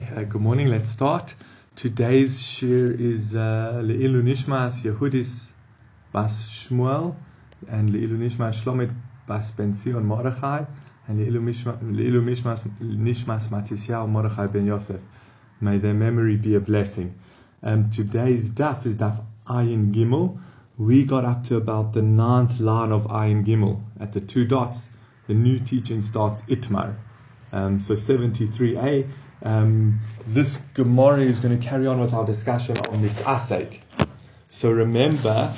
Uh, good morning. Let's start. Today's shiur is uh, Le'ilu Nishmas Yehudis Bas Shmuel and Le'ilu Nishmas Shlomit Bas Ben Sion Mordechai and Le'ilu Nishmas Matisyahu Mordechai Ben Yosef. May their memory be a blessing. Um, today's daf is daf Ayin Gimel. We got up to about the ninth line of Ayin Gimel. At the two dots, the new teaching starts Itmar. Um, so 73a um, this Gemara is going to carry on with our discussion on misasek. So remember,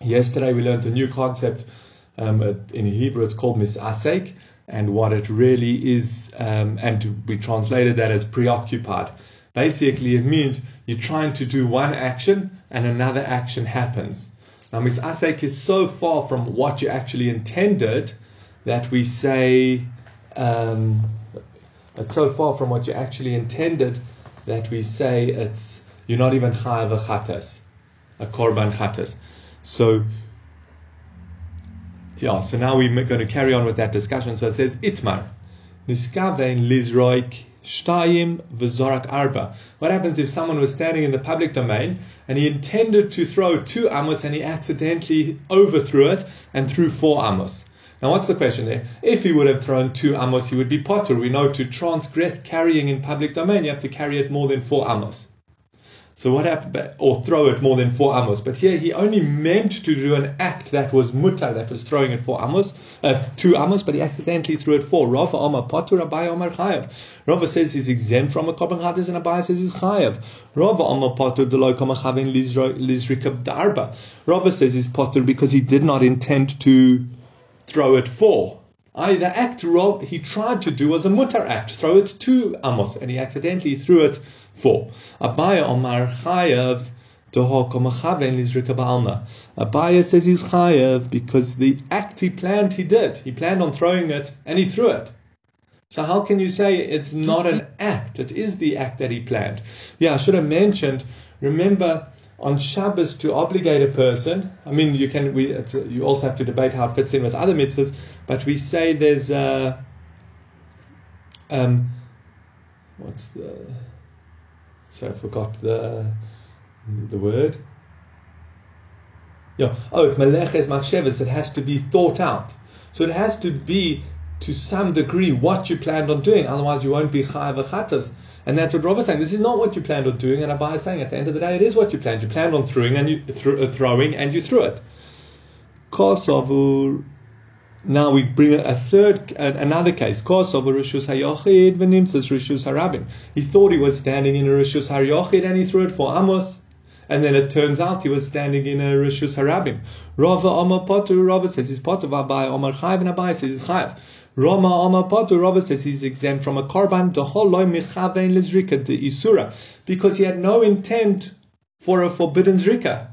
yesterday we learned a new concept um, in Hebrew. It's called misasek, and what it really is, um, and we translated that as preoccupied. Basically, it means you're trying to do one action and another action happens. Now, misasek is so far from what you actually intended that we say. Um, it's so far from what you actually intended that we say it's you're not even chayav a chatas, a korban chatas. So yeah, so now we're going to carry on with that discussion. So it says itmar niskavein lizroik shtayim v'zorak arba. What happens if someone was standing in the public domain and he intended to throw two amos and he accidentally overthrew it and threw four amos? Now, what's the question there? If he would have thrown two amos, he would be potter. We know to transgress carrying in public domain, you have to carry it more than four amos. So what happened? Or throw it more than four amos. But here he only meant to do an act that was mutar, that was throwing it four amos, uh, two amos, but he accidentally threw it four. Rava Omar Potter, Abai Omar Chayav. Rava says he's exempt from a korban hadis, and Abai says he's Chayav. Rava Omar Potter, Deloy Kamachavin Lizrikab Darba. Rava says he's Potter because he did not intend to throw it four. I, the act he tried to do was a mutar act, throw it to Amos, and he accidentally threw it four. Abaya Omar Chayav Abaya says he's chayav because the act he planned, he did. He planned on throwing it and he threw it. So how can you say it's not an act? It is the act that he planned. Yeah, I should have mentioned. Remember, on Shabbos to obligate a person. I mean, you can. We you also have to debate how it fits in with other mitzvahs, but we say there's a. Um, what's the? So I forgot the the word. Yeah. Oh, it's meleches machshavas. It has to be thought out. So it has to be to some degree what you planned on doing. Otherwise, you won't be chayav and that's what Rob is saying. This is not what you planned on doing, and Abai is saying at the end of the day, it is what you planned. You planned on throwing and you th- uh, throwing, and you threw it. Kosovur. Now we bring a third, another case. Kosovur rishus hayochid v'nimtzas rishus harabim. He thought he was standing in a rishus hayochid, and he threw it for Amos. And then it turns out he was standing in a rishus harabim. Rava Omar Potter. Rava says he's Potter. Abai Omar Chayiv, and says he's Chayiv. Rama Amma Patur, Rava says he's exempt from a korban deholoi michavein lizrika de isura because he had no intent for a forbidden zrika.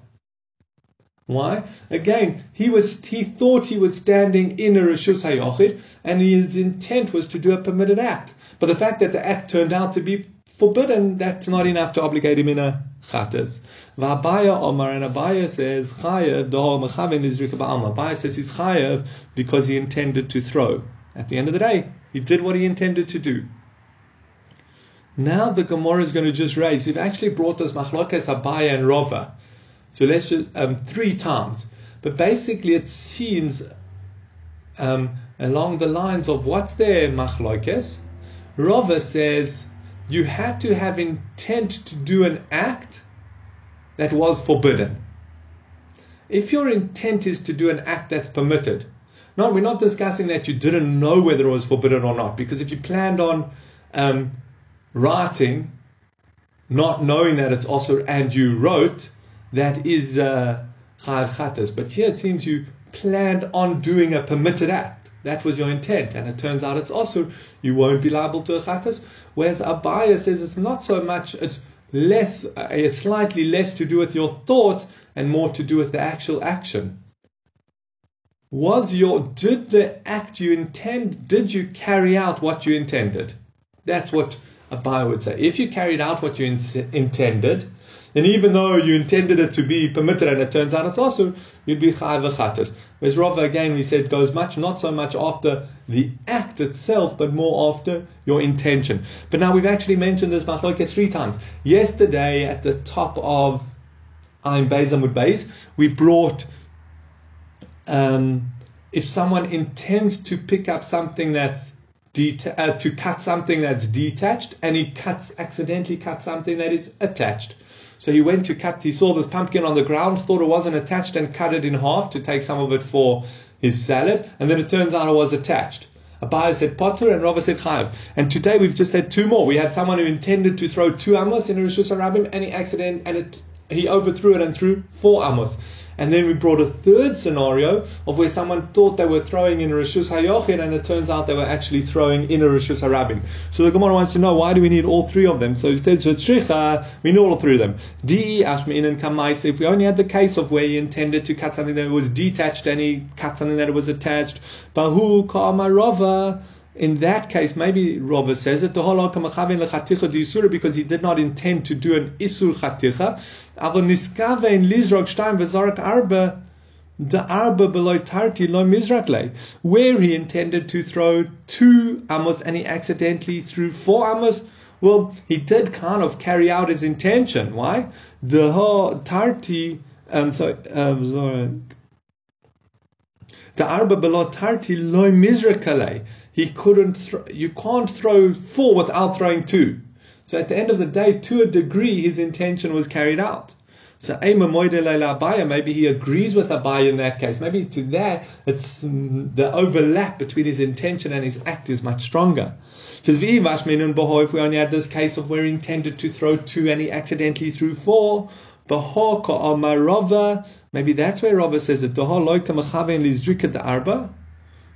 Why? Again, he was he thought he was standing in a rishus hayochid, and his intent was to do a permitted act. But the fact that the act turned out to be forbidden, that's not enough to obligate him in a chatas. V'abaya Omar and Abaya says chayav dohol mechavein lizrika ba'alma. Abaya says he's chayav because he intended to throw. At the end of the day, he did what he intended to do. Now the Gemara is going to just raise. You've actually brought us machlokas Abaya and Rova. So let's just um, three times. But basically, it seems um, along the lines of what's their machlokes. Rova says you had to have intent to do an act that was forbidden. If your intent is to do an act that's permitted, no, we're not discussing that you didn't know whether it was forbidden or not. Because if you planned on um, writing, not knowing that it's also and you wrote, that is uh, But here it seems you planned on doing a permitted act. That was your intent, and it turns out it's also you won't be liable to a chatas. Whereas Abaya says it's not so much; it's less, uh, it's slightly less to do with your thoughts and more to do with the actual action was your did the act you intend did you carry out what you intended that's what Abai would say. If you carried out what you in- intended, and even though you intended it to be permitted and it turns out it's also, you'd be chayav v'chatas. Whereas Rava, again, we said, goes much, not so much after the act itself, but more after your intention. But now we've actually mentioned this machlokes three times. Yesterday, at the top of Ayin Beis Amud Beis, we brought um, if someone intends to pick up something that's deta- uh, to cut something that's detached and he cuts accidentally cuts something that is attached. So he went to cut, he saw this pumpkin on the ground, thought it wasn't attached and cut it in half to take some of it for his salad, and then it turns out it was attached. Abai said Potter and Rava said Chayav. And today we've just had two more. We had someone who intended to throw two amos in a Rishus Harabim and he accident and it, he overthrew it and threw four amos. And then we brought a third scenario of where someone thought they were throwing in a Rishus HaYochid and it turns out they were actually throwing in a Rishus HaRabim. So the Gemara wants to know why do we need all three of them? So he says, we need all three of them. D, Ashmin and Kamais, if we only had the case of where he intended to cut something that was detached and he cut something that was attached, Bahu Ka'amarova, in that case, maybe Rava says it, the D Yusura because he did not intend to do an Isur Chaticha, Arba below Tarti where he intended to throw two Amos and he accidentally threw four Amos. Well, he did kind of carry out his intention. Why? The whole Tarti, um, so, um, the Arba below Tarti lo Mizrakle he couldn't. Th- you can't throw four without throwing two. So at the end of the day, to a degree, his intention was carried out. So maybe he agrees with Abai in that case. Maybe to that, it's mm, the overlap between his intention and his act is much stronger. If we only had this case of where he intended to throw two and he accidentally threw four, maybe that's where Rava says it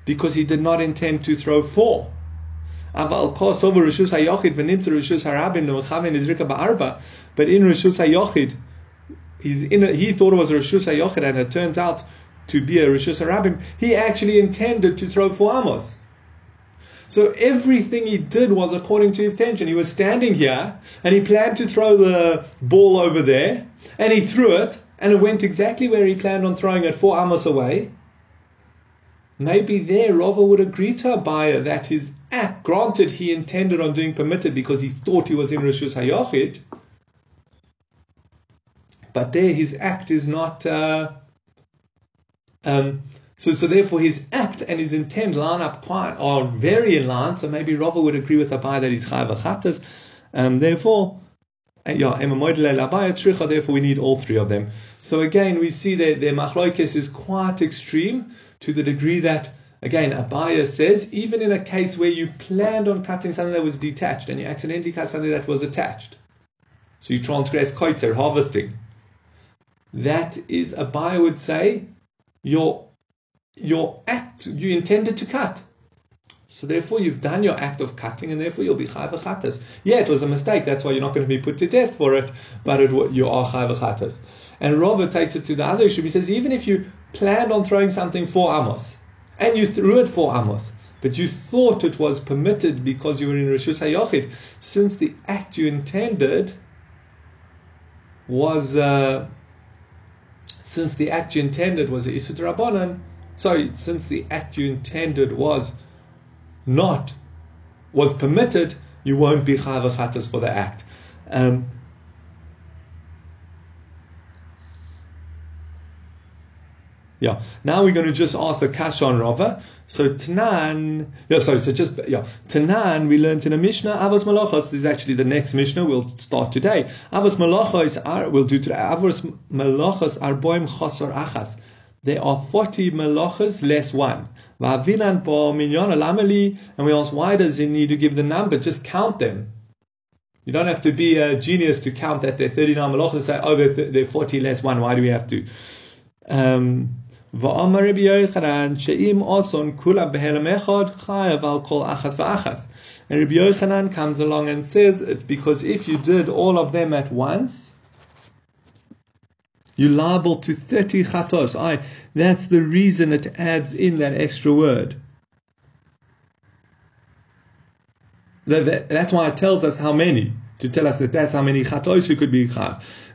because he did not intend to throw four. But in Rishus Hayochid, he thought it was a Rishus Hayochid and it turns out to be a Rishus Harabim. He actually intended to throw four amos. So everything he did was according to his intention. He was standing here and he planned to throw the ball over there and he threw it and it went exactly where he planned on throwing it four amos away. Maybe there Rava would agree to Abaya that his act, granted he intended on doing permitted because he thought he was in Rishus Hayachid, but there his act is not. Uh, um, so, so therefore his act and his intent line up quite are very in line. So maybe Rava would agree with Abaya that he's chayav achatas. Um, therefore, uh, yeah, therefore we need all three of them. So again, we see that their machlokes is quite extreme to the degree that, again, Abaya says, even in a case where you planned on cutting something that was detached and you accidentally cut something that was attached, so you transgress koitzer, harvesting, that is, Abaya would say, your, your act, you intended to cut. So therefore, you've done your act of cutting, and therefore you'll be chayv v'chatas. Yeah, it was a mistake. That's why you're not going to be put to death for it, but it, you are chayv v'chatas. And Robert takes it to the other issue. He says even if you planned on throwing something for Amos, and you threw it for Amos, but you thought it was permitted because you were in Rishus HaYochid, since the act you intended was, uh, since the act you intended was a Isud Rabbanan, sorry, since the act you intended was not was permitted, you won't be chayav for the act. Um, yeah. Now we're going to just ask a kash on Rava. So Tanan, yeah, sorry, so just, yeah. Tanan, we learned in a Mishnah, Avos Malachos, this is actually the next Mishnah we'll start today. Avos Malachos are, we'll do today, Avos Malachos are boim chosar achas. There are 40 malachas less one. And we ask, why does he need to give the number? Just count them. You don't have to be a genius to count that there are 39 malachas and say, oh, there are 40 less one. Why do we have to? Um, ואומר רבי יוחנן שאם אוסון כולה בהלם אחד חייב על כל אחת ואחת. And Rabbi Yochanan comes along and says it's because if you did all of them at once, you're liable to 30 chatos. I, that's the reason it adds in that extra word. That That's why it tells us how many to tell us that that's how many chatos you could be.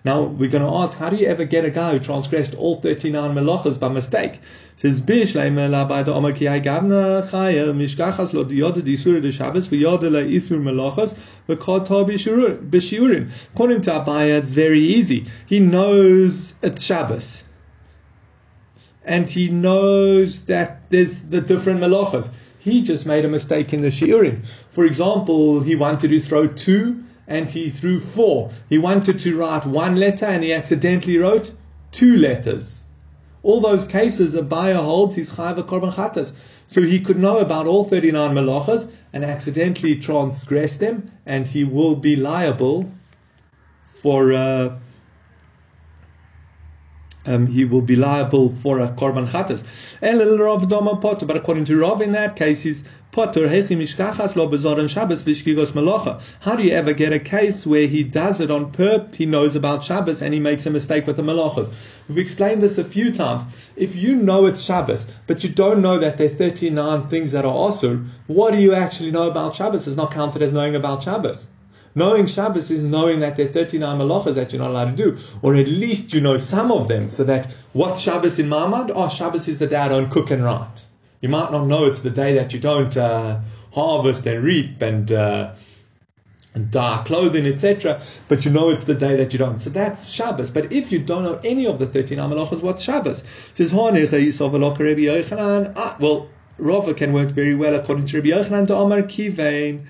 Now we're going to ask, how do you ever get a guy who transgressed all 39 melachas by mistake? Says by the omer ki gavna chaya mishkachas lo diyoda disur de Shabbos v'yoda le isur melachas v'kota b'shiurin. According to Abaya, it's very easy. He knows it's Shabbos. And he knows that there's the different melachas. He just made a mistake in the shiurin. For example, he wanted to throw two and he threw four. He wanted to write one letter and he accidentally wrote two letters. All those cases, Abaya holds his chayva korban chatas. So he could know about all 39 malachas and accidentally transgress them, and he will be liable for. Uh, um, he will be liable for a korban chatas. But according to Rav, in that case, he's potter mishkachas lo bezoran Shabbos v'shkigos melacha. How do you ever get a case where he does it on purpose? He knows about Shabbos and he makes a mistake with the melachas. We've explained this a few times. If you know it's Shabbos, but you don't know that there are 39 things that are also, what do you actually know about Shabbos? It's not counted as knowing about Shabbos. Knowing Shabbos is knowing that there are 39 malachas that you're not allowed to do, or at least you know some of them, so that what's Shabbos in Mamad? Oh, Shabbos is the day I don't cook and write. You might not know it's the day that you don't uh, harvest and reap and, uh, and dye clothing, etc., but you know it's the day that you don't. So that's Shabbos. But if you don't know any of the 39 malachas, what's Shabbos? It says, ah, well, Rava can work very well according to Rabbi Yochanan to Omar Kivain.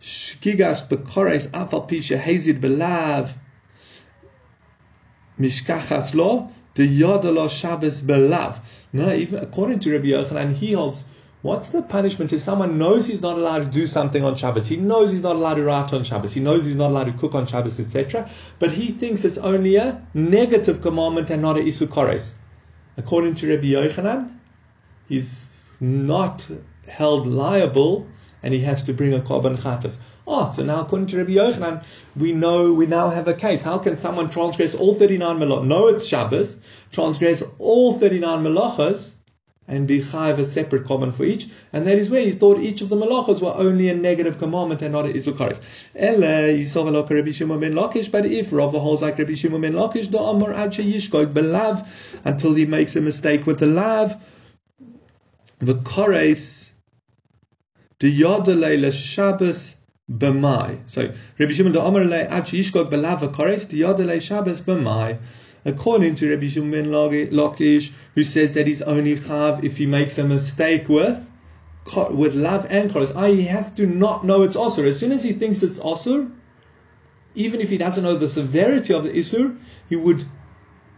Shkigas bekores afal pisha hazid belav mishkachas lo the yodalo Shabbos belav. No, even according to Rabbi Yochanan, he holds. What's the punishment if someone knows he's not allowed to do something on Shabbos? He knows he's not allowed to write on Shabbos. He knows he's not allowed to cook on Shabbos, etc. But he thinks it's only a negative commandment and not a isukores. According to Rabbi Yochanan, he's not held liable and he has to bring a korban chatas. Oh, ah, so now according to Rabbi Yochanan, we know we now have a case. How can someone transgress all 39 melachas? No, it's Shabbos. Transgress all 39 melachas and be chayiv a separate korban for each. And that is where he thought each of the melachas were only a negative commandment and not an isukaris. Ela yisov Rabbi Shimon ben Lakish. But if Rava holds like Rabbi Shimon ben Lakish, the Amar ad yishkog belav until he makes a mistake with the lav. The kores the Yodalei Shabbos b'mai. So Rabbi Shimon the Amar le Yishkog b'lava kores the Yodalei Shabbos b'mai. According to Rabbi Shimon Lakish, who says that he's only chav if he makes a mistake with with love and chorus, i.e., he has to not know it's osur. As soon as he thinks it's osur, even if he doesn't know the severity of the isur, he would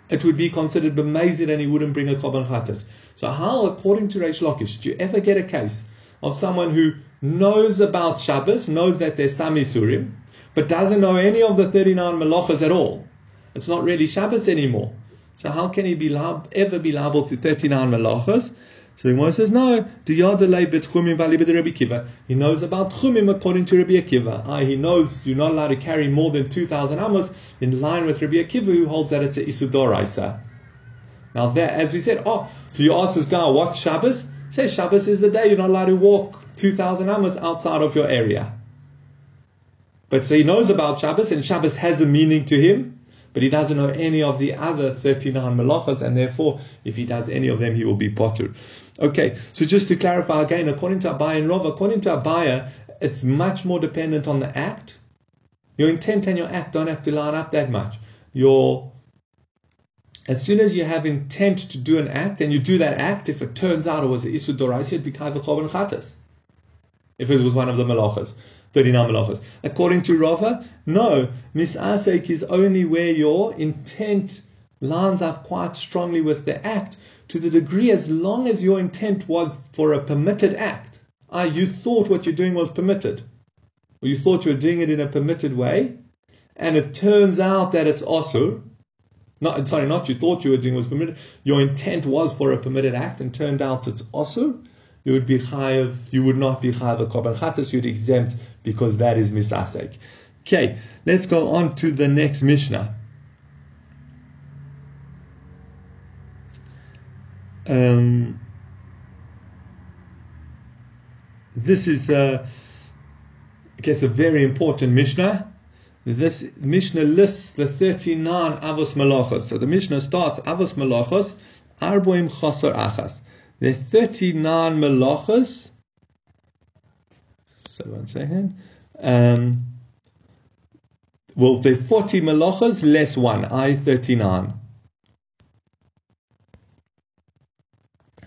it would be considered b'mazid and he wouldn't bring a korban chatas. So how, according to Reish Lakish, do you ever get a case of someone who knows about Shabbos, knows that there's some Isurim, but doesn't know any of the 39 melachas at all. It's not really Shabbos anymore. So how can he be lab, ever be liable to 39 melachas? So the Gemara says, no. He knows about Chumim according to Rabbi Akiva. Ah, he knows you're not allowed to carry more than 2,000 amos in line with Rabbi Akiva, who holds that it's a Isudoraisa. Now that, as we said, oh, so you ask this guy, what's Shabbos? Says Shabbos is the day you're not allowed to walk 2,000 amos outside of your area. But so he knows about Shabbos, and Shabbos has a meaning to him, but he doesn't know any of the other 39 malachas, and therefore, if he does any of them, he will be potter. Okay, so just to clarify again, according to Abaya and according to Abaya, it's much more dependent on the act. Your intent and your act don't have to line up that much. Your as soon as you have intent to do an act and you do that act, if it turns out it was an Isud Doraisa, it'd be Kaiva Korban Chatas. If it was one of the Malachas, 39 Malachas. According to Rava, no. Misasek is only where your intent lines up quite strongly with the act to the degree as long as your intent was for a permitted act. Ah, you thought what you're doing was permitted. Or you thought you were doing it in a permitted way, and it turns out that it's also not sorry, not you thought you were doing was permitted. Your intent was for a permitted act, and turned out it's also. You would be chayiv. You would not be chayiv a korban chatas. You'd exempt because that is misasek. Okay, let's go on to the next mishnah. Um, this is uh, Okay, it's a very important Mishnah. This Mishnah lists the 39 Avos Malachos. So the Mishnah starts Avos Malachos, Arboim Chosar Achas. Are 39 Malachos. So one second. Um, well, are 40 Malachos less one, I 39.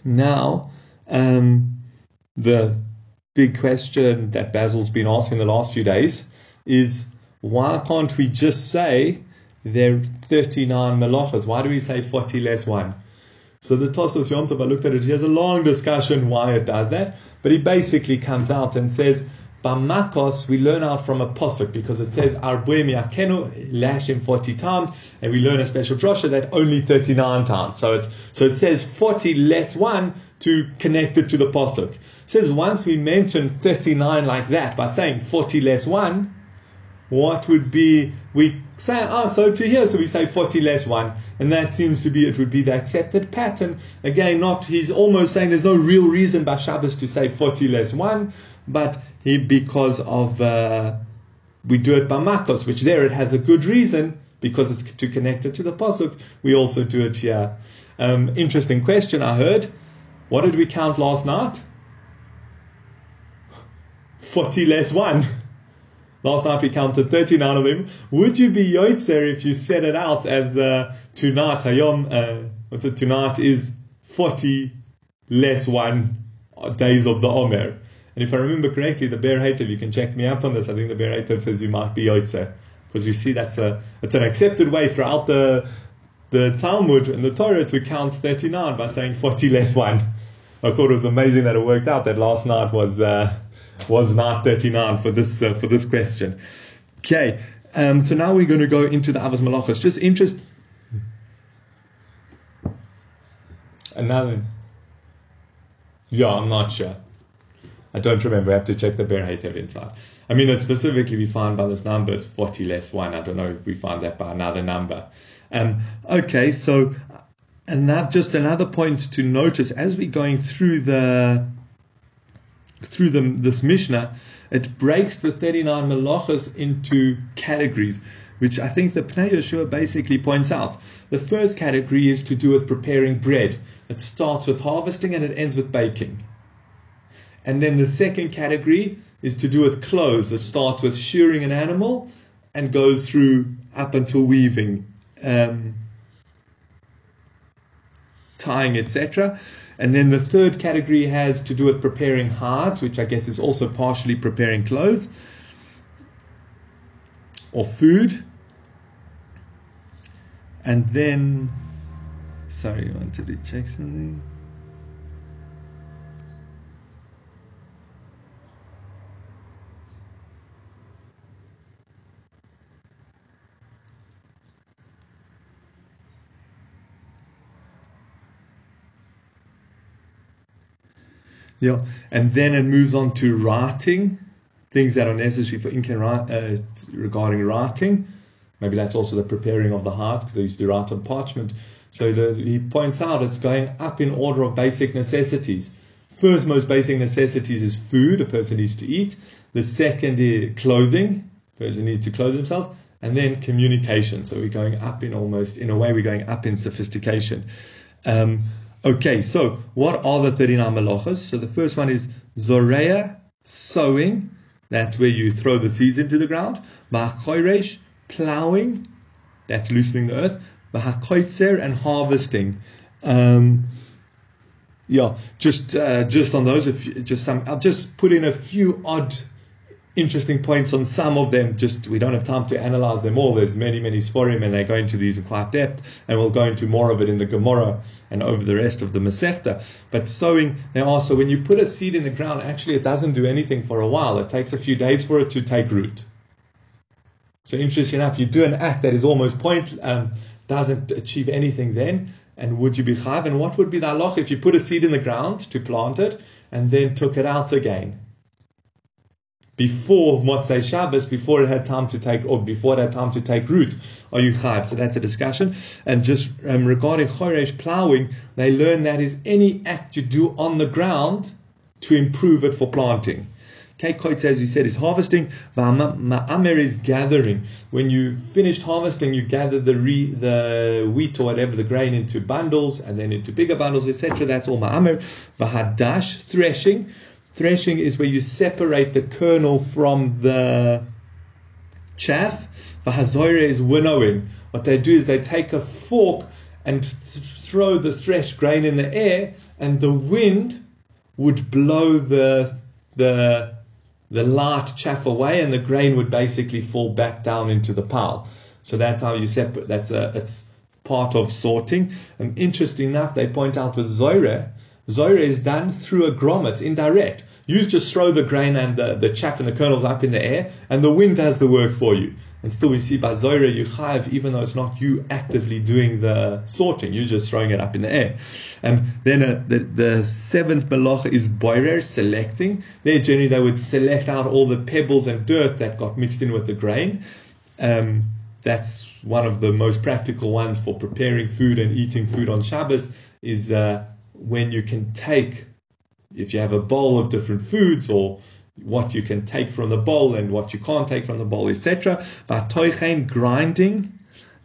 Now, um, the big question that Basil's been asking the last few days is why can't we just say there are 39 malachas? Why do we say 40 less one? So the Tosfos Yom Tov, I looked at it, he has a long discussion why it does that, but he basically comes out and says, Bamakos, we learn out from a posuk because it says Arbuim Yakenu, lash him 40 times, and we learn a special drosha that only 39 times. So it's so it says 40 less one to connect it to the posuk. It says once we mention 39 like that by saying 40 less one, what would be we say ah so to here so we say 40 less one. And that seems to be it would be the accepted pattern. Again not he's almost saying there's no real reason by Shabbos to say 40 less one but he because of uh, we do it by makos which there it has a good reason because it's to connect it to the pasuk. We also do it here. Um, interesting question I heard. What did we count last night? 40 less one Last night we counted 39 of them. Would you be Yotzer if you set it out as uh, tonight, Hayom, uh, what's it, tonight is 40 less one days of the Omer? And if I remember correctly, the Be'er Hatev, you can check me up on this, I think the Hatev says you might be Yotzer. Because you see that's a, it's an accepted way throughout the, the Talmud and the Torah to count 39 by saying 40 less one. I thought it was amazing that it worked out that last night was, uh, was not 39 for this uh, for this question. Okay, um, so now we're going to go into the Avos Malachos. Just interest. Another. Yeah, I'm not sure. I don't remember. I have to check the Be'er Hatev inside. I mean, it's specifically we find by this number, it's 40 less 1. I don't know if we find that by another number. Um, okay, so now just another point to notice as we're going through the through the, this Mishnah, it breaks the 39 malachas into categories, which I think the Pnei Yeshua basically points out. The first category is to do with preparing bread. It starts with harvesting and it ends with baking. And then the second category is to do with clothes. It starts with shearing an animal and goes through up until weaving, um, tying, etc. And then the third category has to do with preparing hearts, which I guess is also partially preparing clothes or food. And then, sorry, I wanted to check something. Yeah, and then it moves on to writing, things that are necessary for Incan uh, regarding writing. Maybe that's also the preparing of the heart because they used to write on parchment. So the, he points out it's going up in order of basic necessities. First, most basic necessities is food, a person needs to eat. The second is clothing, a person needs to clothe themselves. And then communication. So we're going up in almost, in a way, we're going up in sophistication. Um, Okay, so what are the 39 malachas? So the first one is Zoreya, sowing. That's where you throw the seeds into the ground. Ba'achoresh, plowing. That's loosening the earth. Ba'akoitzer, and harvesting. Um, yeah, just uh, just on those, just some. I'll just put in a few odd interesting points on some of them. Just we don't have time to analyze them all. There's many, many sporim, and they go into these in quite depth, and we'll go into more of it in the Gemara and over the rest of the Masechta. But sowing, they are so when you put a seed in the ground, actually it doesn't do anything for a while. It takes a few days for it to take root. So interesting enough, you do an act that is almost point um, doesn't achieve anything then. And would you be chayv? And what would be the halach if you put a seed in the ground to plant it and then took it out again? Before Motzei Shabbos, before it had time to take, or before it had time to take root, are you chayiv? So that's a discussion. And just um, regarding choresh plowing, they learn that is any act you do on the ground to improve it for planting. Keikoitz, as we said, is harvesting. Ma'amer is gathering. When you finished harvesting, you gather the re, the wheat or whatever, the grain into bundles and then into bigger bundles, etc. That's all ma'amer. Vahadash, threshing. Threshing is where you separate the kernel from the chaff. Vahazoire is winnowing. What they do is they take a fork and th- throw the threshed grain in the air, and the wind would blow the the the light chaff away, and the grain would basically fall back down into the pile. So that's how you separate. That's a it's part of sorting. And interesting enough, they point out with Zoire, Zoire is done through a grama. It's indirect. You just throw the grain and the, the chaff and the kernels up in the air, and the wind does the work for you. And still, we see by Zoira, you chayiv, even though it's not you actively doing the sorting, you're just throwing it up in the air. And then uh, the, the seventh malacha is boirer, selecting. There, generally, they would select out all the pebbles and dirt that got mixed in with the grain. Um, that's one of the most practical ones for preparing food and eating food on Shabbos is uh, when you can take, if you have a bowl of different foods or what you can take from the bowl and what you can't take from the bowl, etc. V'atoichein, grinding.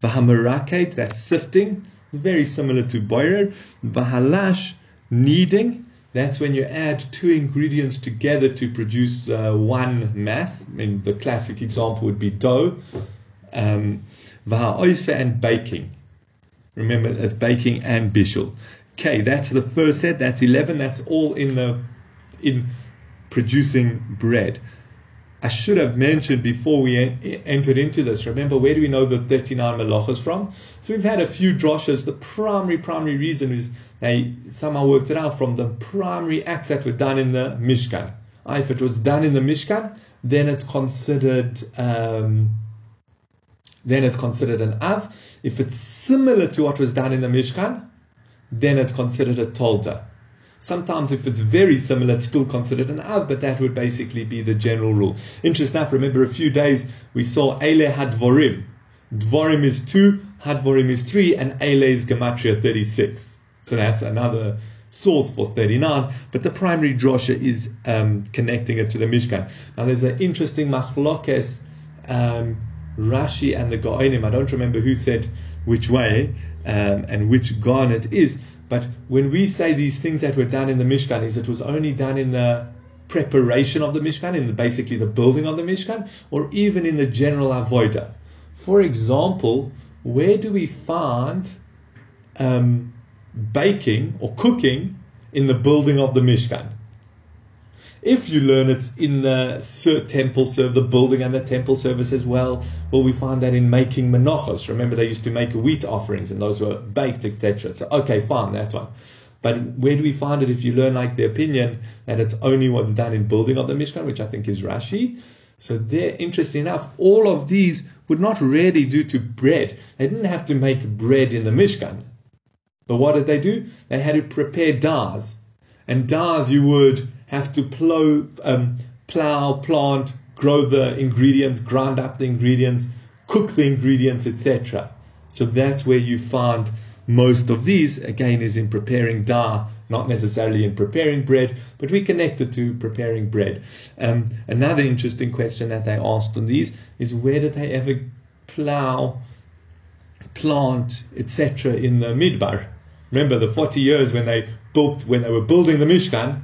V'hamaraket, that's sifting, very similar to boirer. V'halash, kneading. That's when you add two ingredients together to produce uh, one mass. I mean, the classic example would be dough. Um, and baking. Remember, as baking and bishul. Okay, that's the first set. That's eleven. That's all in the in producing bread. I should have mentioned before we entered into this. Remember, where do we know the 39 malachas from? So we've had a few droshes. The primary, primary reason is they somehow worked it out from the primary acts that were done in the Mishkan. Ah, if it was done in the Mishkan, then it's considered um, then it's considered an av. If it's similar to what was done in the Mishkan, then it's considered a tolda. Sometimes, if it's very similar, it's still considered an av, but that would basically be the general rule. Interesting enough, remember a few days we saw Eile Hadvorim. Dvorim is two, Hadvorim is three, and Eile is Gematria 36. So that's another source for 39, but the primary drosha is um, connecting it to the Mishkan. Now there's an interesting machlokes, um, Rashi and the Gaonim. I don't remember who said which way um, and which garnet is. but when we say these things that were done in the Mishkan, is it was only done in the preparation of the Mishkan, in the, basically the building of the Mishkan, or even in the general avoida. For example, where do we find um, baking or cooking in the building of the Mishkan? If you learn it's in the temple service, the building and the temple service as well, well, we find that in making menachos. Remember, they used to make wheat offerings, and those were baked, etc. So, okay, fine, that's one. But where do we find it if you learn like the opinion that it's only what's done in building of the Mishkan, which I think is Rashi? So there, interesting enough, all of these would not really do to bread. They didn't have to make bread in the Mishkan. But what did they do? They had to prepare dars. And dars you would have to plow, um, plow, plant, grow the ingredients, grind up the ingredients, cook the ingredients, etc. So that's where you find most of these, again, is in preparing da, not necessarily in preparing bread, but we connect it to preparing bread. Um, another interesting question that they asked on these is where did they ever plow, plant, etc. in the Midbar? Remember the 40 years when they built, when they were building the Mishkan,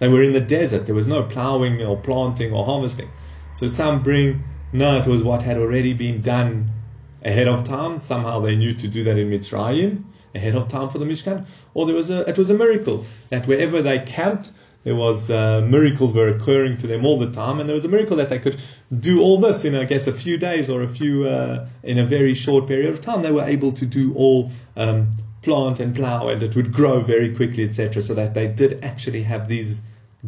they were in the desert. There was no plowing or planting or harvesting. So some bring, no, it was what had already been done ahead of time. Somehow they knew to do that in Mitzrayim ahead of time for the Mishkan. Or there was a, it was a miracle that wherever they camped, there was uh, miracles were occurring to them all the time, and there was a miracle that they could do all this in, I guess, a few days or a few uh, in a very short period of time. They were able to do all um, plant and plow, and it would grow very quickly, etc. So that they did actually have these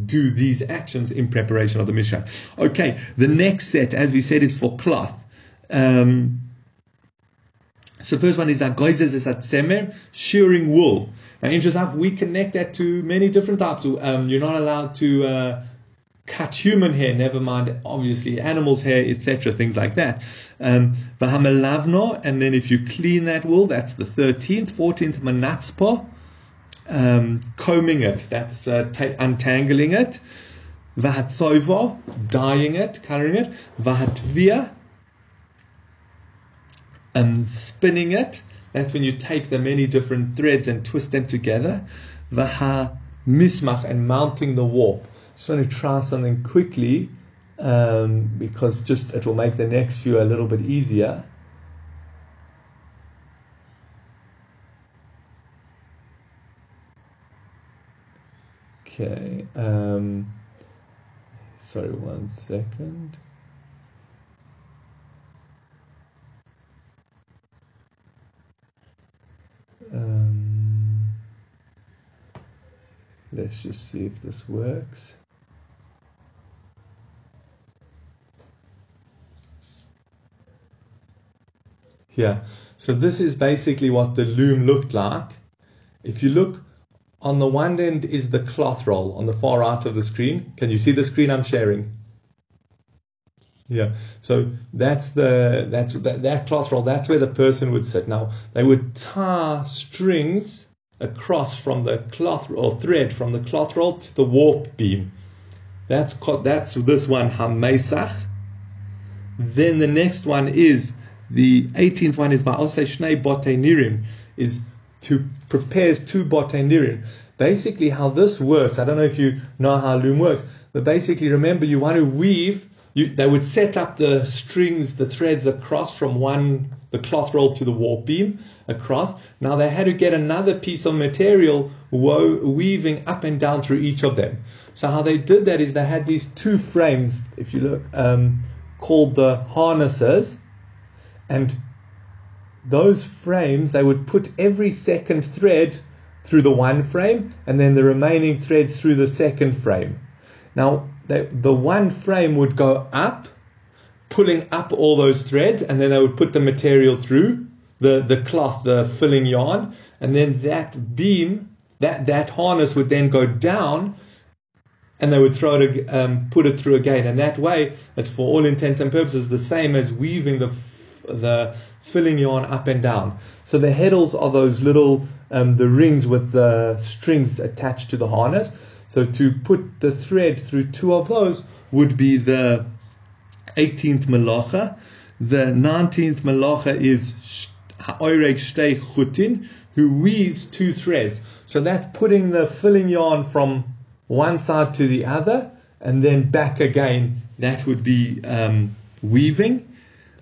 do these actions in preparation of the Mishkan. Okay, the next set, as we said, is for cloth. Um, so first one is agoizes is atzemer, shearing wool. Now, interesting enough, we connect that to many different types. Um, you're not allowed to uh, cut human hair, never mind, obviously, animals' hair, etc., things like that. Um, and then if you clean that wool, that's the 13th, 14th, manatzpo, um, combing it, that's uh, t- untangling it. Vahatsoivo, dyeing it, coloring it. Vahatvia, um, spinning it. That's when you take the many different threads and twist them together. Vaha mismach and mounting the warp. Just want to try something quickly um, because just it will make the next few a little bit easier. Okay. Um, sorry, one second. Um, let's just see if this works. Here. So this is basically what the loom looked like. If you look on the one end is the cloth roll on the far right of the screen. Can you see the screen I'm sharing? Yeah. So that's the that's that, that cloth roll. That's where the person would sit. Now they would tie strings across from the cloth or thread from the cloth roll to the warp beam. That's that's this one hamesach. Then the next one is the 18th one is Ba'osei Shnei Bote Nirim, is to prepares two Bote Nirim. Basically, how this works, I don't know if you know how loom works, but basically, remember, you want to weave, you, they would set up the strings, the threads across from one, the cloth roll to the warp beam across. Now, they had to get another piece of material wo- weaving up and down through each of them. So, how they did that is they had these two frames, if you look, um, called the harnesses and those frames, they would put every second thread through the one frame and then the remaining threads through the second frame. Now, they, the one frame would go up, pulling up all those threads, and then they would put the material through the, the cloth, the filling yarn, and then that beam, that, that harness would then go down and they would throw it, um, put it through again. And that way, it's for all intents and purposes the same as weaving the the filling yarn up and down. So the heddles are those little um, the rings with the strings attached to the harness. So to put the thread through two of those would be the 18th malacha. The 19th malacha is Ha'oreg Shtei Chutin, who weaves two threads. So that's putting the filling yarn from one side to the other and then back again. That would be um, weaving.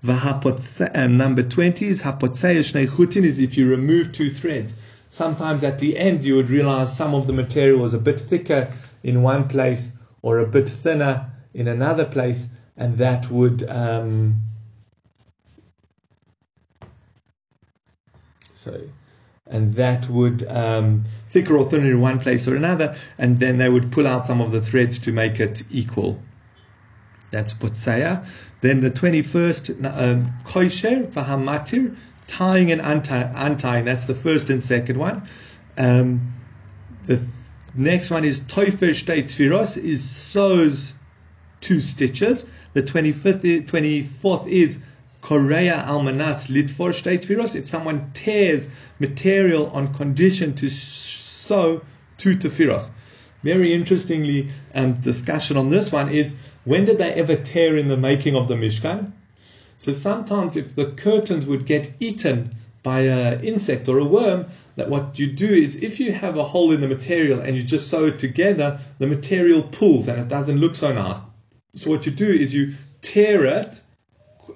Um, number 20 is chutin, is if you remove two threads. Sometimes at the end you would realize some of the material was a bit thicker in one place or a bit thinner in another place, and that would um, so and that would um, thicker or thinner in one place or another, and then they would pull out some of the threads to make it equal. That's Potsaya. Then the 21st, um, Koisher, Vahamatir, tying and untying. That's the first and second one. Um, the th- next one is Toifer Shtei Tfiros, is sews two stitches. The 25th, 24th is Korea Almanas Litfor Shtei Tfiros. If someone tears material on condition to sew two tefiros. Very interestingly, um, discussion on this one is when did they ever tear in the making of the Mishkan? So sometimes if the curtains would get eaten by an insect or a worm, that what you do is if you have a hole in the material and you just sew it together, the material pulls and it doesn't look so nice. So what you do is you tear it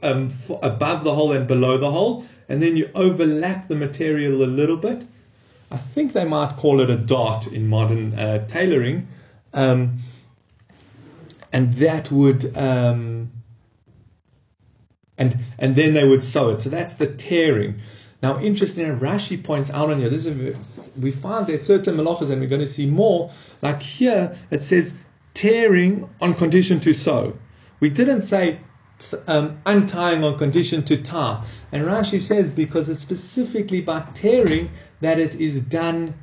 um, above the hole and below the hole, and then you overlap the material a little bit. I think they might call it a dot in modern uh, tailoring. Um, and that would um, and and then they would sew it. So that's the tearing. Now, interestingly, Rashi points out on here. This is we find there's certain malachas, and we're going to see more. Like here, it says tearing on condition to sew. We didn't say um, untying on condition to tie. And Rashi says because it's specifically by tearing that it is done.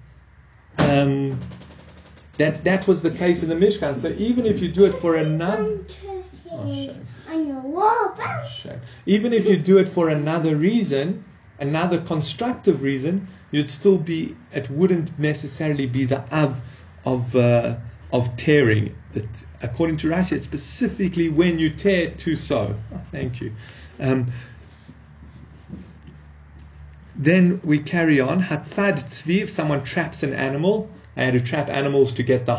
Um, that that was the case in the Mishkan. So even if you do it for another, oh, shame. Even if you do it for another reason, another constructive reason, you'd still be. It wouldn't necessarily be the av of uh, of tearing. It, according to Rashi, it's specifically when you tear to sew. Oh, thank you. Um, then we carry on. Hatzad tzvi, if someone traps an animal, had to trap animals to get the.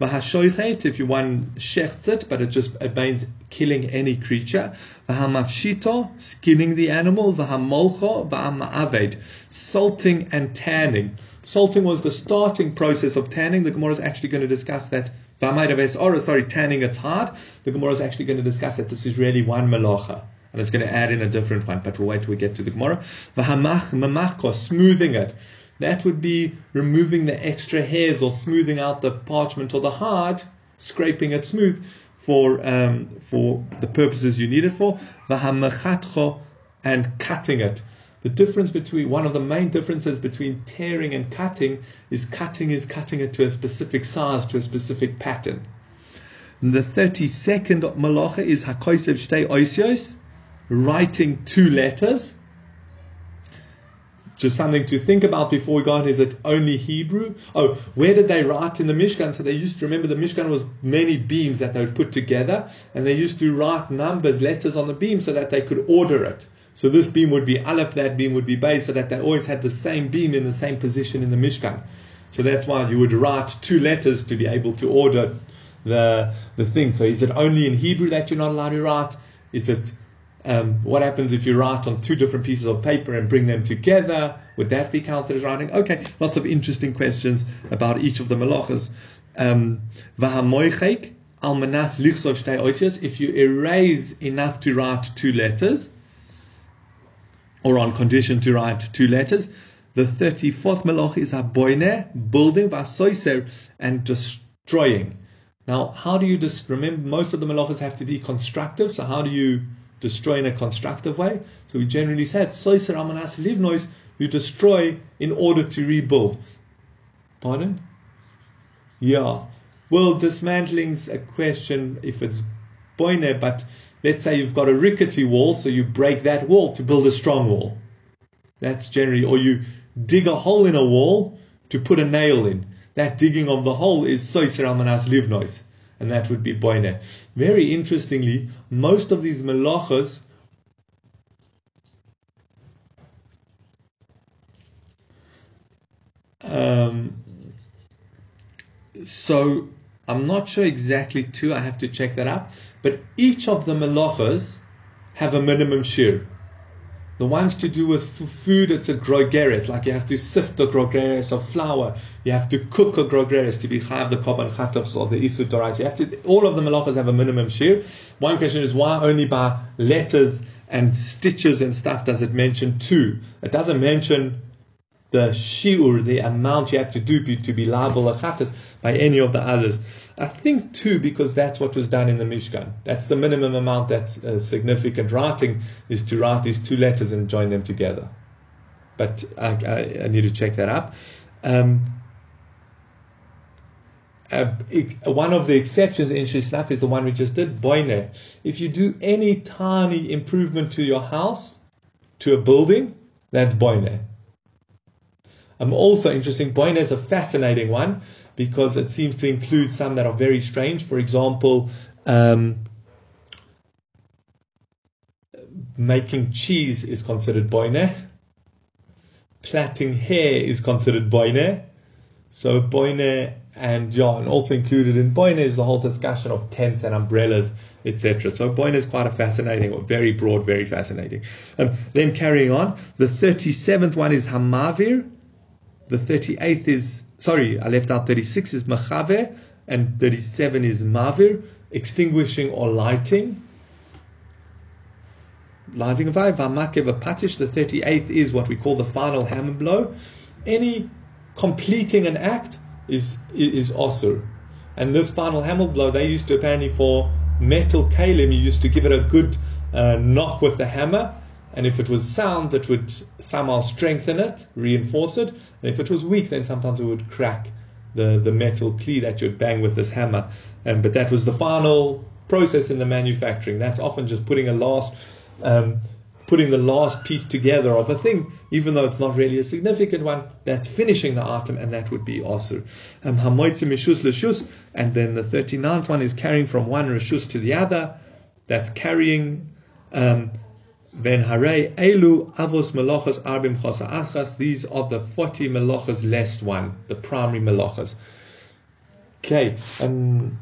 V'hashoichet, if you one shechts it, but it just it means killing any creature. V'hamafshito, skinning the animal. V'hamolcho, v'hama'aved, salting and tanning. Salting was the starting process of tanning. The Gemara is actually going to discuss that. Or sorry, tanning it's hard. The Gemara is actually going to discuss that this is really one malacha. And it's going to add in a different one, but we'll wait till we get to the Gemara. V'hamach, mamachko, smoothing it. That would be removing the extra hairs or smoothing out the parchment or the hard, scraping it smooth for um, for the purposes you need it for. V'hamachatcho, and cutting it. The difference between one of the main differences between tearing and cutting is cutting is cutting it to a specific size, to a specific pattern. And the 32nd malacha is hakoisev shtei oisios, writing two letters. Just something to think about before we go on. Is it only Hebrew? Oh, where did they write in the Mishkan? So they used to remember the Mishkan was many beams that they would put together, and they used to write numbers, letters on the beam so that they could order it. So this beam would be Aleph, that beam would be Bay, so that they always had the same beam in the same position in the Mishkan. So that's why you would write two letters to be able to order the the thing. So is it only in Hebrew that you're not allowed to write? Is it um, what happens if you write on two different pieces of paper and bring them together? Would that be counted as writing? Okay, lots of interesting questions about each of the malachas. Um, if you erase enough to write two letters, or on condition to write two letters. The 34th malach is aboine, building, vasoiser, and destroying. Now, how do you just remember? Most of the malachas have to be constructive. So, how do you destroy in a constructive way? So, we generally say soiser amanas livnois. You destroy in order to rebuild. Pardon? Yeah. Well, dismantling's a question if it's boine, but let's say you've got a rickety wall, so you break that wall to build a strong wall. That's generally, or you dig a hole in a wall to put a nail in. That digging of the hole is soiser almanas livnois, and that would be boine. Very interestingly, most of these malachas um, so I'm not sure exactly two. I have to check that up. But each of the melachas have a minimum shiur. The ones to do with f- food, it's a grogeres, like you have to sift the grogeres of flour, you have to cook a grogeres to be chayav the korban chatavs or the isur dorais. You have to. All of the melachas have a minimum shiur. One question is why only by letters and stitches and stuff does it mention two? It doesn't mention the shiur, the amount you have to do to be liable achatas by any of the others. I think two because that's what was done in the Mishkan. That's the minimum amount that's uh, significant. Writing is to write these two letters and join them together. But I, I, I need to check that up. Um, one of the exceptions in Shisnaf is the one we just did, Boine. If you do any tiny improvement to your house, to a building, that's Boine. I'm also interesting, Boine is a fascinating one because it seems to include some that are very strange. For example, um, making cheese is considered boine. Plaiting hair is considered boine. So boine and yeah, and also included in boine is the whole discussion of tents and umbrellas, etc. So boine is quite a fascinating, very broad, very fascinating. Um, then carrying on, the 37th one is hamavir. The 38th is sorry, I left out 36 is machave and 37 is mavir, extinguishing or lighting. Lighting of the 38th is what we call the final hammer blow. Any completing an act is is osur. And this final hammer blow, they used to apparently for metal kalim, you used to give it a good uh, knock with the hammer and if it was sound, it would somehow strengthen it, reinforce it. And if it was weak, then sometimes it would crack the, the metal key that you'd bang with this hammer. Um, but that was the final process in the manufacturing. That's often just putting a last um, putting the last piece together of a thing, even though it's not really a significant one, that's finishing the item, and that would be asur. Um, mishus l'shus, and then the 39th one is carrying from one rishus to the other. That's carrying. Um, Ben Hare Elu Avos Melachas Arbim Chosa Achas. These are the 40 Melachas last one, the primary Melachas. Okay, um,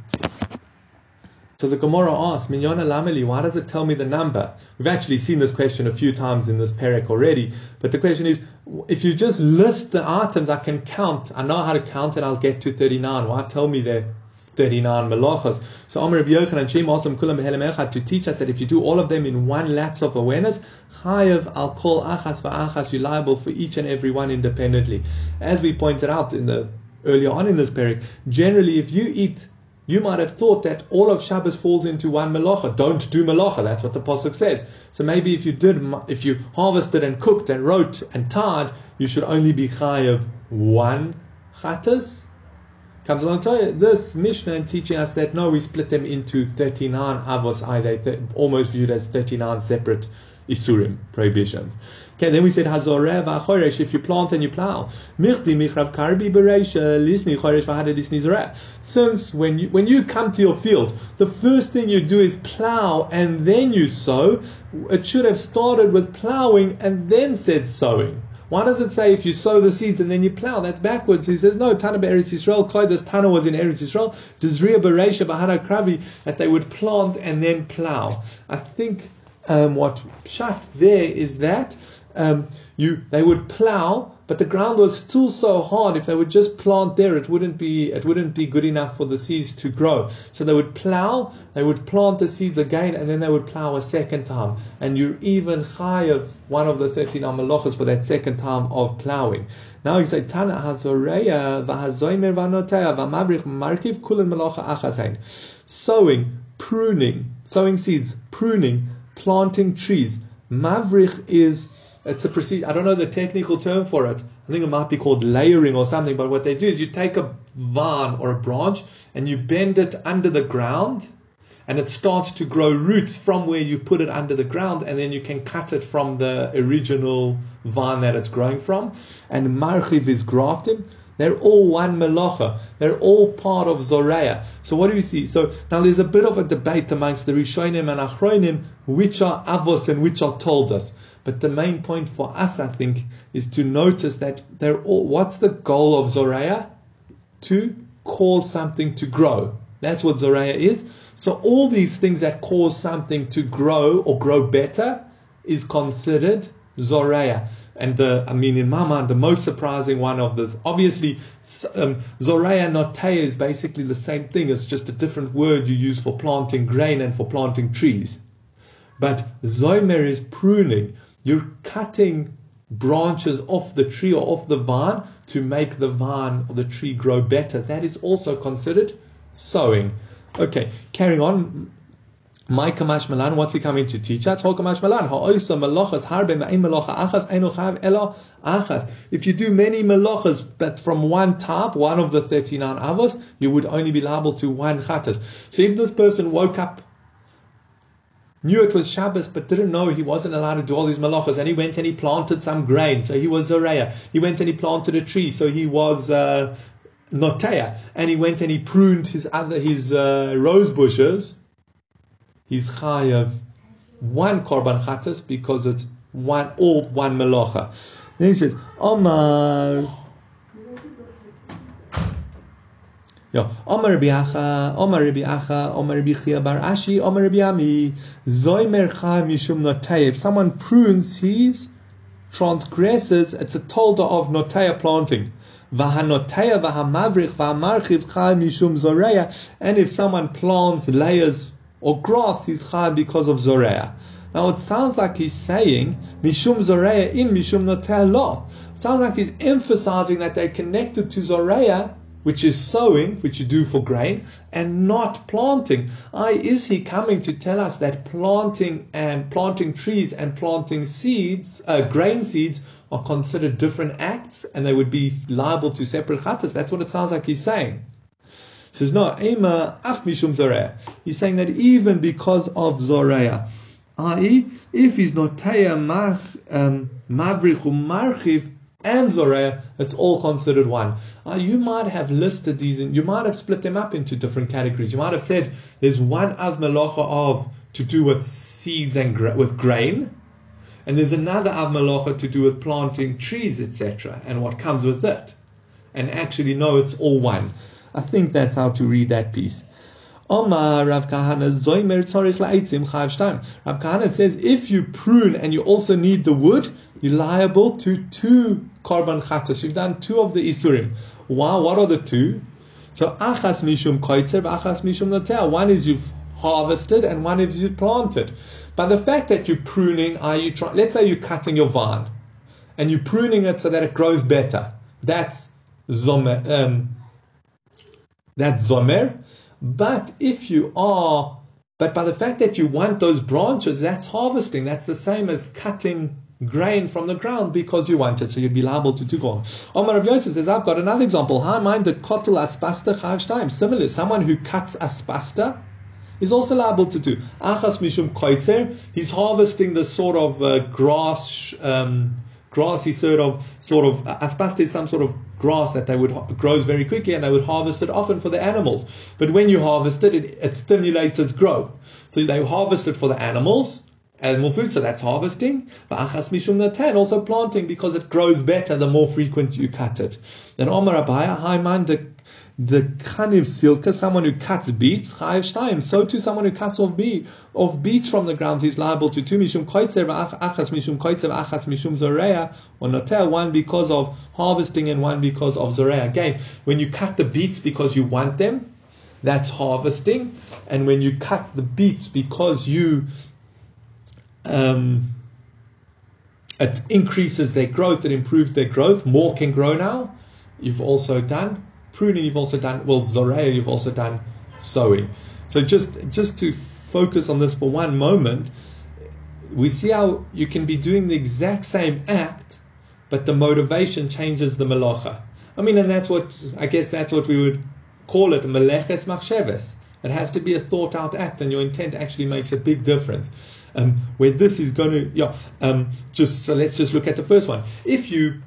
so the Gemara asks, Minyona Lameli, why does it tell me the number? We've actually seen this question a few times in this parak already, but the question is, if you just list the items, I can count. I know how to count and I'll get to 39. Why tell me there 39 melachas. So Amr Rabbi Yochanan Shem Asam Kulam Behelem to teach us that if you do all of them in one lapse of awareness, Al Kol Achas Va'achas, you're liable for each and every one independently. As we pointed out in the earlier on in this parak, generally if you eat you might have thought that all of Shabbos falls into one melacha. Don't do melacha. That's what the pasuk says. So maybe if you did, if you harvested and cooked and wrote and tied, you should only be chayav one chatas comes along to this Mishnah and teaching us that no, we split them into 39 avos either, almost viewed as 39 separate isurim, prohibitions. Okay, then we said hazoreh v'achoresh, if you plant and you plow. Michti michrav karbi bereisha, lisni choresh lisni. Since when you, when you come to your field, the first thing you do is plow and then you sow, it should have started with plowing and then said sowing. Why does it say if you sow the seeds and then you plow? That's backwards. He says, no, Tana Eretz Yisrael, this Tana was in Eretz Yisrael, Dizriya Bereisha Bahara Kravi, that they would plant and then plow. I think um, what Pshat there is that um, you they would plow but the ground was still so hard. If they would just plant there, it wouldn't be it wouldn't be good enough for the seeds to grow. So they would plow, they would plant the seeds again, and then they would plow a second time. And you're even high of one of the thirteen amalachas for that second time of plowing. Now you say Tana hazoreya v'hazoymer v'anoteya v'mavrich markiv kulen melacha achazain. Sowing, pruning, sowing seeds, pruning, planting trees. Mavrich is it's a procedure. I don't know the technical term for it. I think it might be called layering or something. But what they do is you take a vine or a branch and you bend it under the ground, and it starts to grow roots from where you put it under the ground, and then you can cut it from the original vine that it's growing from. And marchiv is grafting. They're all one melacha. They're all part of Zoraya. So what do we see? So now there's a bit of a debate amongst the Rishonim and Achronim, which are avos and which are toldos. But the main point for us, I think, is to notice that they're all, what's the goal of Zoraya? To cause something to grow. That's what Zoraya is. So all these things that cause something to grow or grow better is considered Zoraya. And the, I mean, in my mind, the most surprising one of this, obviously, um, Zoraya Notea is basically the same thing. It's just a different word you use for planting grain and for planting trees. But Zomer is pruning. You're cutting branches off the tree or off the vine to make the vine or the tree grow better. That is also considered sowing. Okay, carrying on. My kamash malan, what's he coming to teach us? Kamash malan, ha'oisa malachas harbe ma'im achas achas. If you do many malachas, but from one type, one of the 39 avos, you would only be liable to one chatas. So if this person woke up knew it was Shabbos, but didn't know he wasn't allowed to do all these malachas. And he went and he planted some grain, so he was Zoreya. He went and he planted a tree, so he was uh, Notea. And he went and he pruned his other his uh, rose bushes. He's chayav one korban chatas because it's one all one malacha. Then he says, Omar. Ja, Omar Rabbi Acha, Omar Rabbi Acha, Omar Rabbi Chia Bar Ashi, Ami, Zoimer Chaim Yishum Notei. If someone prunes, he transgresses, it's a tolda of Notei planting. Vahanoteya vahamavrich vahamarchiv chaim mishum zoreya. And if someone plants layers or grass, he's chaim because of zoreya. Now it sounds like he's saying mishum zoreya in mishum noteya lo. It sounds like he's emphasizing that they're connected to zoreya which is sowing, which you do for grain, and not planting. I, is he coming to tell us that planting and planting trees and planting seeds, uh, grain seeds, are considered different acts and they would be liable to separate chatas? That's what it sounds like he's saying. He says, no, Ema af mishum zoreya. He's saying that even because of zoreya. i.e., if he's not taya um, mavrich marchiv and zoreh, it's all considered one. Uh, you might have listed these, in, you might have split them up into different categories. You might have said there's one av melacha of to do with seeds and gra- with grain, and there's another av melacha to do with planting trees, etc., and what comes with it. And actually, no, it's all one. I think that's how to read that piece. Omar Rav Kahana Zoimer Tzorich La'etzim Chayav Rav Kahana says if you prune and you also need the wood, you're liable to two korban chatas. You've done two of the isurim. Wow, what are the two? So achas mishum koitzer, achas mishum natel. One is you've harvested and one is you've planted. But the fact that you're pruning, are you trying? Let's say you're cutting your vine and you're pruning it so that it grows better. That's zomer. Um, that's zomer. But if you are, but by the fact that you want those branches, that's harvesting. That's the same as cutting grain from the ground because you want it, so you'd be liable to do one. Omar of Yosef says, I've got another example. How mind the kotel aspasta time. Similarly, someone who cuts aspasta is also liable to do. Achas mishum koitzer, he's harvesting the sort of uh, grass, um, grassy sort of, sort of, uh, aspasta is some sort of grass that they would grows very quickly and they would harvest it often for the animals. But when you harvest it, it, it stimulates its growth. So they harvest it for the animals, animal food, so that's harvesting. But achas mishum naten, also planting because it grows better the more frequent you cut it. Then Omar Abaya, high man the kaniv silka, someone who cuts beets, chayiv shtayim. So too, someone who cuts off beet, off beets from the ground, he's liable to two mishum koitzer achas mishum koitzer achas mishum zoreya or notel. One because of harvesting and one because of zoreya. Again, when you cut the beets because you want them, that's harvesting, and when you cut the beets because you um, it increases their growth, it improves their growth. More can grow now. You've also done pruning. You've also done well zoreya. You've also done sowing. So just just to focus on this for one moment, we see how you can be doing the exact same act, but the motivation changes the melacha. I mean, and that's what I guess that's what we would call it meleches machsheves. It has to be a thought out act, and your intent actually makes a big difference. Um, where this is going to, yeah, um, just so let's just look at the first one. If you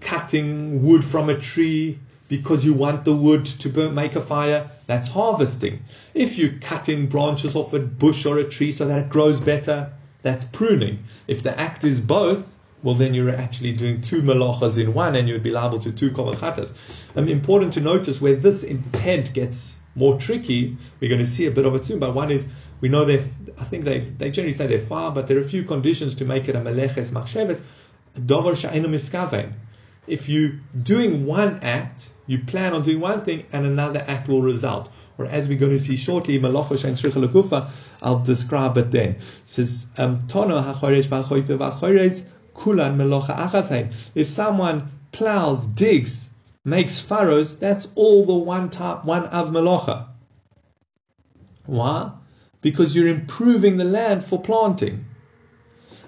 cutting wood from a tree because you want the wood to burn, make a fire, that's harvesting. If you're cutting branches off a bush or a tree so that it grows better, that's pruning. If the act is both, well, then you're actually doing two malachas in one and you'd be liable to two kovachatas. Um, important to notice where this intent gets more tricky, we're going to see a bit of it soon, but one is we know they I think they, they generally say they're far, but there are a few conditions to make it a meleches machsheves. Dover sha'enu miskaven. If you're doing one act, you plan on doing one thing, and another act will result. Or as we're going to see shortly, malacha shein shricha legufa, I'll describe it then. It says, um, tono kulan. If someone plows, digs, makes furrows, that's all the one type, one av melacha. Why? because you're improving the land for planting.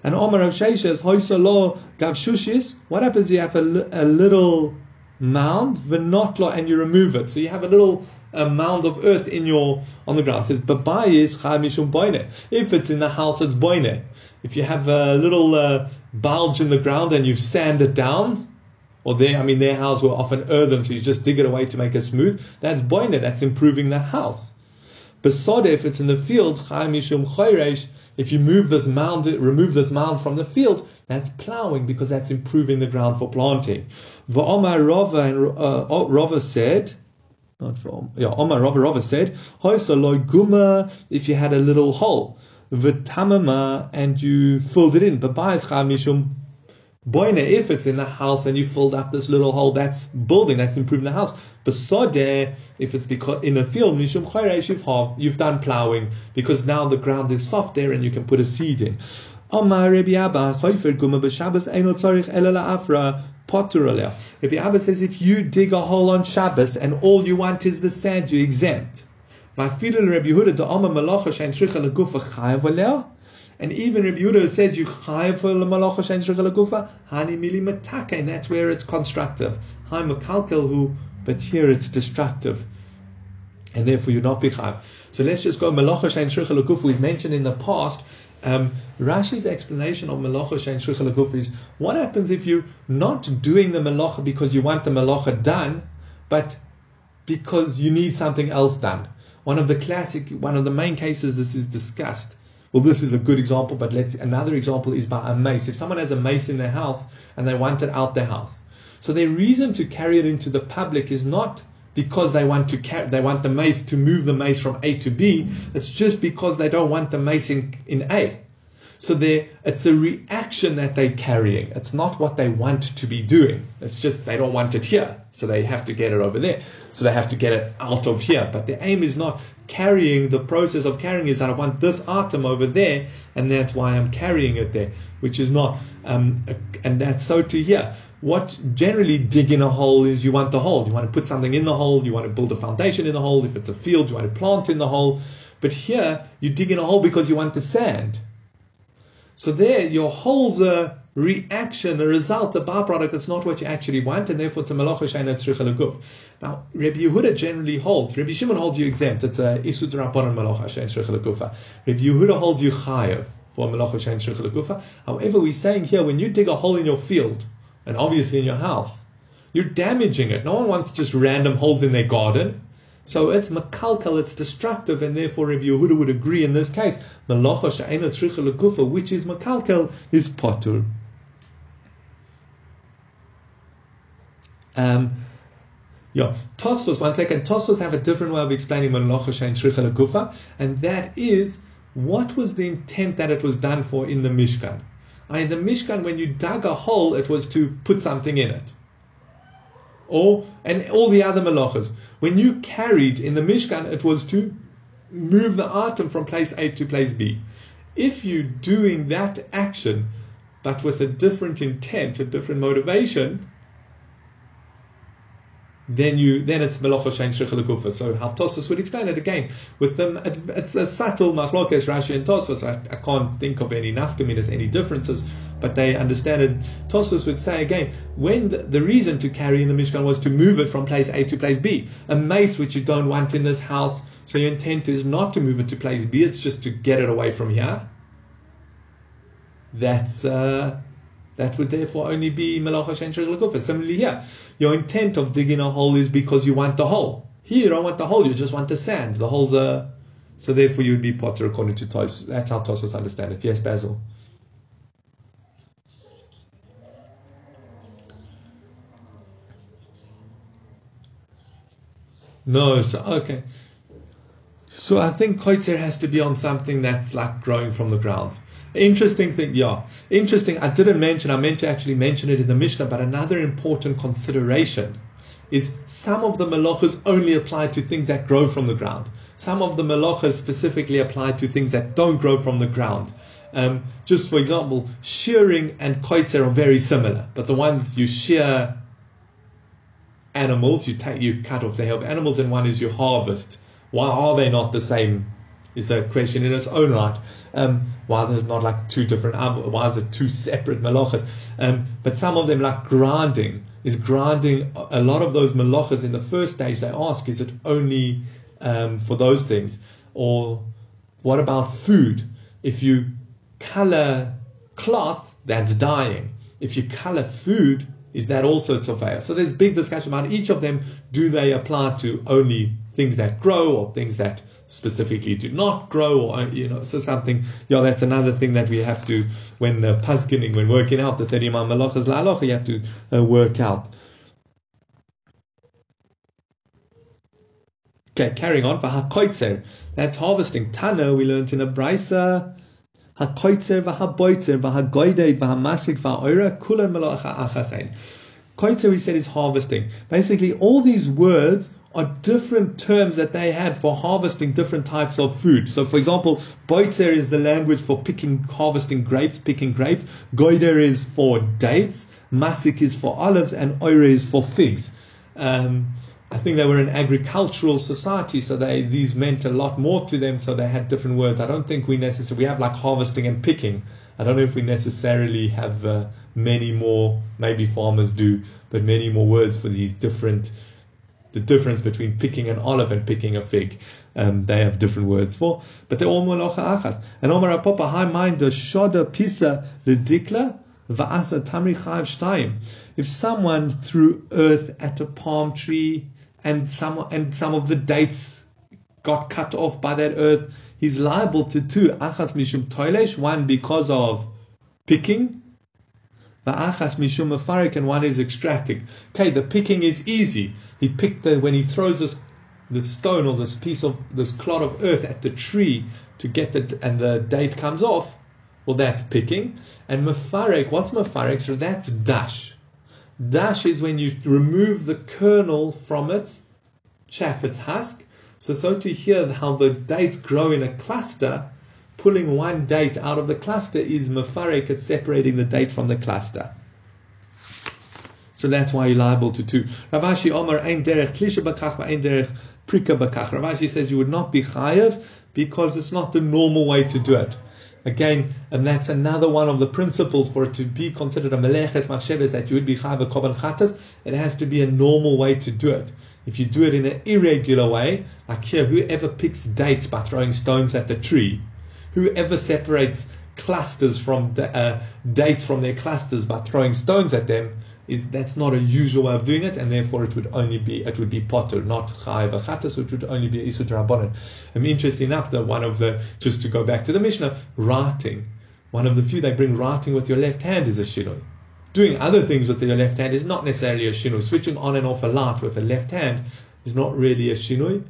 And Omar of Sheishes, Hoysalo Gavshushis, what happens you have a, a little mound, Venotlo, and you remove it. So you have a little a mound of earth in your on the ground. It says Babayis Chamishum. If it's in the house, it's Boine. If you have a little uh, bulge in the ground and you sand it down, or their, I mean, their house were often earthen, so you just dig it away to make it smooth. That's boine. That's improving the house. Besode, if it's in the field, if you move this mound, remove this mound from the field, that's plowing because that's improving the ground for planting. V'omar Rava and uh, Rava said, not from yeah, Omar Rava Rava said, guma if you had a little hole, v'tamama and you filled it in, mishum Boine, if it's in the house and you filled up this little hole, that's building, that's improving the house. Besode, if it's because in a field, you've you've done plowing because now the ground is soft there and you can put a seed in. Rabbi Abba, says if you dig a hole on Shabbos and all you want is the sand, you're exempt. V'afilin Rabbi Yehuda da Omar Malacha Shein Shricha Legufa Chayav and even Rabbi Yehuda says you chayav for malacha shein gufa hani mili matake, and that's where it's constructive. Hi makalkel who, but here it's destructive, and therefore you not be. So let's just go malacha shein gufa. We've mentioned in the past Um, Rashi's explanation of Melacha Shein Shricha Leguf is what happens if you're not doing the Melacha because you want the Melacha done, but because you need something else done. One of the classic, one of the main cases this is discussed. Well, this is a good example, but let's another example is by a meis. If someone has a meis in their house and they want it out their house, so their reason to carry it into the public is not because they want to carry, they want the meis to move the meis from A to B. It's just because they don't want the meis in, in A. So it's a reaction that they're carrying. It's not what they want to be doing. It's just they don't want it here. So they have to get it over there. So they have to get it out of here. But the aim is not carrying. The process of carrying is that I want this item over there, and that's why I'm carrying it there, which is not. Um, and that's so to here. What generally digging a hole is you want the hole. You want to put something in the hole. You want to build a foundation in the hole. If it's a field, you want to plant in the hole. But here, you dig in a hole because you want the sand. So there, your hole's a reaction, a result, a byproduct. It's not what you actually want, and therefore it's a malacha shayna tzricha. Now, Rabbi Yehuda generally holds. Rabbi Shimon holds you exempt. It's a isud rabbanon malacha shayna tzricha legufa. Rabbi Yehuda holds you chayav for malacha shayna tzricha legufa. However, we're saying here when you dig a hole in your field, and obviously in your house, you're damaging it. No one wants just random holes in their garden. So it's makalkal, it's destructive, and therefore Rabbi Yehuda would agree in this case. Malacha she'ena tzricha which is makalkal, is potur. Um, yeah, Tosfos, one second. Tosfos have a different way of explaining malacha she'en tzricha legufa, and that is what was the intent that it was done for in the Mishkan. I in the Mishkan, when you dug a hole, it was to put something in it or and all the other malachas. When you carried in the Mishkan, it was to move the item from place A to place B. If you're doing that action, but with a different intent, a different motivation, then you then it's melacha shein shricha So Haftosus would explain it again with them. It's, it's a subtle machlokes Rashi and Tosfos. I, I, can't think of any nafkamin any differences, but they understand it. Tosfos would say again when the, the, reason to carry in the Mishkan was to move it from place A to place B. A meis which you don't want in this house, so your intent is not to move it to place B. It's just to get it away from here. That's. Uh, that would therefore only be Melacha Shen Shricha Similarly here, your intent of digging a hole is because you want the hole. Here you don't want the hole, you just want the sand. The hole's a... So therefore you would be potter according to Tos. That's how Tosos understand it. Yes, Basil? No, so okay. So I think koitzer has to be on something that's like growing from the ground. Interesting thing, yeah. Interesting. I didn't mention, I meant to actually mention it in the Mishnah, but another important consideration is some of the melachas only apply to things that grow from the ground. Some of the melachas specifically apply to things that don't grow from the ground. Um, just for example, shearing and koitzer are very similar, but the ones you shear animals, you take you cut off the hair of animals, and one is you harvest. Why are they not the same is a question in its own right. Um, why there's not like two different, why is it two separate malachas? Um, but some of them, like grinding, is grinding. A lot of those malachas in the first stage, they ask, is it only um, for those things? Or what about food? If you color cloth, that's dyeing. If you color food, is that also tzofaya? So there's big discussion about each of them. Do they apply to only things that grow or things that specifically do not grow or you know so something yeah that's another thing that we have to when the paskening when working out the 30 malachas la you have to uh, work out. Okay carrying on for that's harvesting. Tana we learned in a brisa hakoitzer v'haboitzer v'hagoidei v'hamasik v'oira kulan malacha achasein koitzer we said is harvesting. Basically all these words are different terms that they had for harvesting different types of food. So, for example, boitzer is the language for picking, harvesting grapes, picking grapes. Goider is for dates. Masik is for olives, and oire is for figs. Um, I think they were an agricultural society, so they these meant a lot more to them. So they had different words. I don't think we necessarily we have like harvesting and picking. I don't know if we necessarily have uh, many more. Maybe farmers do, but many more words for these different the difference between picking an olive and picking a fig. um, they have different words for, but they're all Molocha Achas. And Omar Apapa, high mind, the Shoda Pisa Lidikla, Va'asa Tamri Chayiv Shtayim. If someone threw earth at a palm tree and some, and some of the dates got cut off by that earth, he's liable to two. Achas Mishum Toilesh, one because of picking, Va'achas Mishum Mafarik, and one is extracting. Okay, the picking is easy. He picked the, when he throws this the stone or this piece of this clod of earth at the tree to get the and the date comes off, well that's picking. And mafarek, what's mafarek? So that's dash. Dash is when you remove the kernel from its chaff, its husk. So so to hear how the dates grow in a cluster, pulling one date out of the cluster is mafarek, it's separating the date from the cluster. So that's why you're liable to two. Rav Ashi Omar ein derech klisha bakach ein derech prika bakach. Rav Ashi says you would not be chayev because it's not the normal way to do it. Again, and that's another one of the principles for it to be considered a melechet machshev is that you would be chayev a korban chatas. It has to be a normal way to do it. If you do it in an irregular way, like here, whoever picks dates by throwing stones at the tree, whoever separates clusters from uh, dates from their clusters by throwing stones at them, is that's not a usual way of doing it, and therefore it would only be it would be potter, not chayiv achatas, which would only be isud rabbanon. I mean, interesting enough, that one of the just to go back to the Mishnah, writing, one of the few they bring writing with your left hand is a shinoi. Doing other things with your left hand is not necessarily a shinoi. Switching on and off a light with the left hand is not really a shinoi,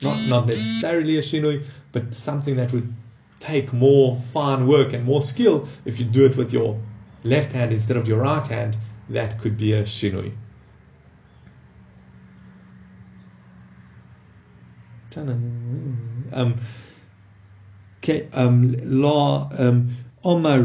not not necessarily a shinoi, but something that would take more fine work and more skill if you do it with your left hand instead of your right hand that could be a shinui. Um, okay, um, law, um, Omar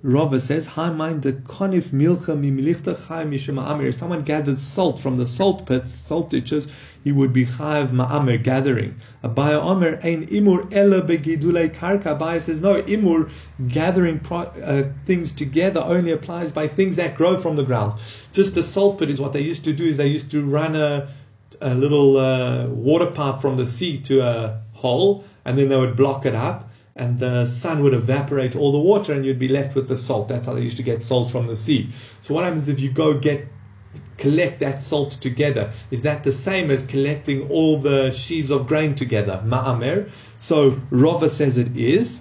Rava, says, "High mind the konif milcha mimilichta chay mishum If someone gathers salt from the salt pits, salt ditches, he would be chayav ma'amir, gathering. Abaya Omer ein imur ela begidule karka. Abaya says no, imur gathering pro, uh, things together only applies by things that grow from the ground. Just the salt pit is what they used to do. Is they used to run a a little uh, water pipe from the sea to a hole, and then they would block it up and the sun would evaporate all the water and you'd be left with the salt. That's how they used to get salt from the sea. So what happens if you go get collect that salt together? Is that the same as collecting all the sheaves of grain together? Ma'amer. So Rava says it is,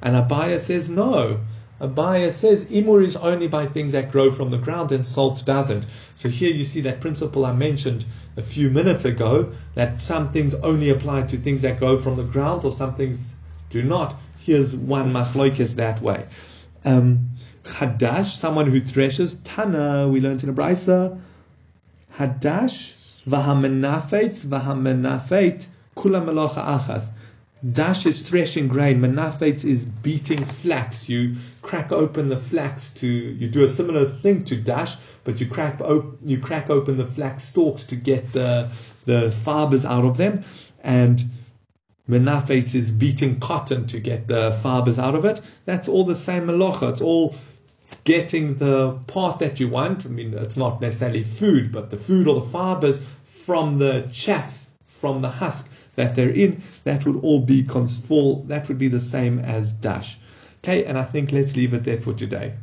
and Abaya says no. Abaya says imur is only by things that grow from the ground and salt doesn't. So here you see that principle I mentioned a few minutes ago that some things only apply to things that grow from the ground or some things do not. Here's one machlokes that way. Um, Hadash, someone who threshes. Tana, we learned in a brisa. Hadash, v'hamenafet, v'hamenafet, kula melocha achas. Dash is threshing grain. Menafet is beating flax. You crack open the flax to. You do a similar thing to dash, but you crack op, you crack open the flax stalks to get the the fibers out of them, and Menafet is beating cotton to get the fibers out of it. That's all the same melacha. It's all getting the part that you want. I mean, it's not necessarily food, but the food or the fibers from the chaff, from the husk that they're in, that would all be fall. That would be the same as dash. Okay, and I think let's leave it there for today.